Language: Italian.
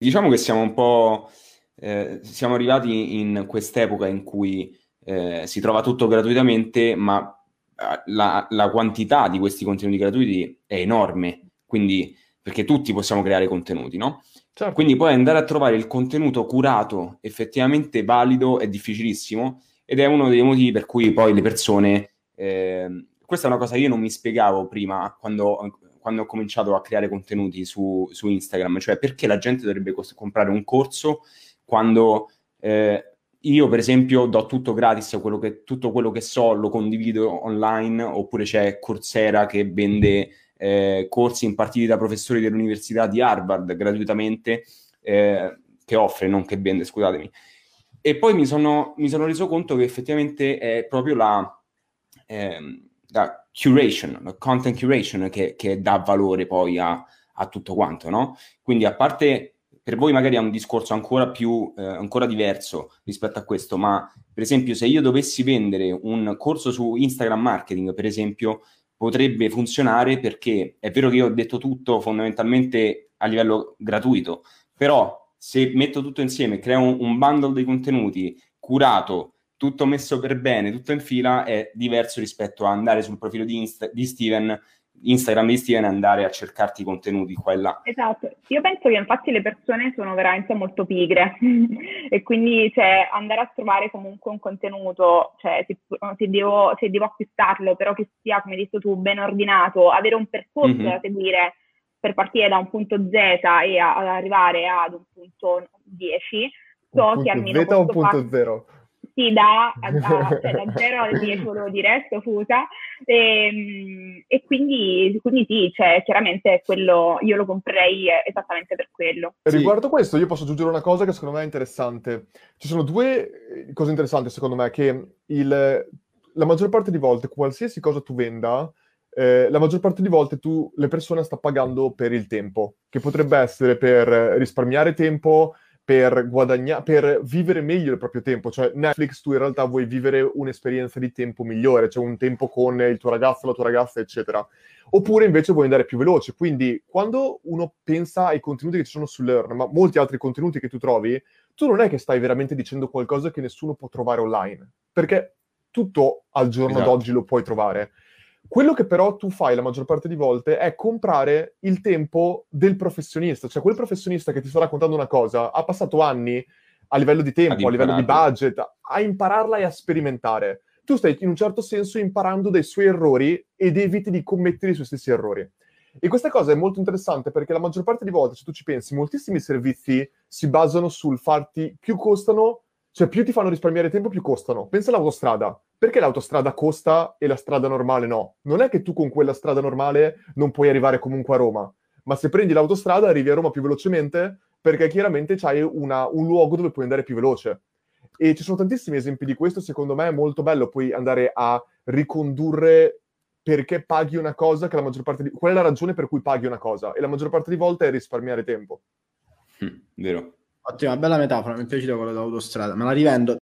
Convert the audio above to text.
diciamo che siamo un po'... Eh, siamo arrivati in quest'epoca in cui eh, si trova tutto gratuitamente, ma eh, la, la, quantità di questi contenuti gratuiti è enorme, quindi perché tutti possiamo creare contenuti, no? Certo. Quindi poi andare a trovare il contenuto curato, effettivamente valido, è difficilissimo ed è uno dei motivi per cui poi le persone... Eh, questa è una cosa che io non mi spiegavo prima quando, quando ho cominciato a creare contenuti su, su, Instagram, cioè perché la gente dovrebbe cos- comprare un corso quando eh, io per esempio do tutto gratis, quello che, tutto quello che so lo condivido online, oppure c'è Coursera che vende eh, corsi impartiti da professori dell'Università di Harvard gratuitamente, eh, che offre, non che vende, scusatemi. E poi mi sono, mi sono reso conto che effettivamente è proprio la, eh, la curation, content curation che, che dà valore poi a, a tutto quanto, no? Quindi a parte per voi magari è un discorso ancora più, eh, ancora diverso rispetto a questo, ma per esempio se io dovessi vendere un corso su Instagram marketing, per esempio, potrebbe funzionare perché è vero che io ho detto tutto fondamentalmente a livello gratuito, però se metto tutto insieme, creo un, un bundle dei contenuti curato, tutto messo per bene, tutto in fila, è diverso rispetto a andare sul profilo di, Insta- di Steven Instagram di Steven andare a cercarti i contenuti qua e là. Esatto, io penso che infatti le persone sono veramente molto pigre e quindi cioè, andare a trovare comunque un contenuto, cioè se, se, devo, se, devo, acquistarlo, però che sia, come hai detto tu, ben ordinato, avere un percorso mm-hmm. da seguire per partire da un punto Z e a, ad arrivare ad un punto 10, so che almeno... Z o un punto 0? Sì, da, da, cioè, da 0 al 10 volevo dire, fusa, e, ehm, e quindi, quindi, sì, cioè, chiaramente quello, io lo comprerei esattamente per quello. Sì. Riguardo questo io posso aggiungere una cosa che secondo me è interessante. Ci sono due eh, cose interessanti secondo me, che il, la maggior parte di volte qualsiasi cosa tu venda, eh, la maggior parte di volte tu, le persone sta pagando per il tempo, che potrebbe essere per risparmiare tempo, per guadagnare, per vivere meglio il proprio tempo. Cioè, Netflix tu in realtà vuoi vivere un'esperienza di tempo migliore, cioè un tempo con il tuo ragazzo, la tua ragazza, eccetera. Oppure invece vuoi andare più veloce. Quindi, quando uno pensa ai contenuti che ci sono su Learn, ma molti altri contenuti che tu trovi, tu non è che stai veramente dicendo qualcosa che nessuno può trovare online. Perché tutto al giorno esatto. d'oggi lo puoi trovare. Quello che però tu fai la maggior parte di volte è comprare il tempo del professionista, cioè quel professionista che ti sta raccontando una cosa ha passato anni a livello di tempo, a livello di budget, a impararla e a sperimentare. Tu stai in un certo senso imparando dai suoi errori ed eviti di commettere i suoi stessi errori. E questa cosa è molto interessante perché la maggior parte di volte, se tu ci pensi, moltissimi servizi si basano sul farti più costano, cioè più ti fanno risparmiare tempo, più costano. Pensa all'autostrada perché l'autostrada costa e la strada normale no? Non è che tu con quella strada normale non puoi arrivare comunque a Roma, ma se prendi l'autostrada arrivi a Roma più velocemente perché chiaramente c'hai una, un luogo dove puoi andare più veloce. E ci sono tantissimi esempi di questo, secondo me è molto bello poi andare a ricondurre perché paghi una cosa che la maggior parte di... Qual è la ragione per cui paghi una cosa? E la maggior parte di volte è risparmiare tempo. Mm, vero. Ottima, bella metafora, mi è piaciuta quella dell'autostrada, me la rivendo.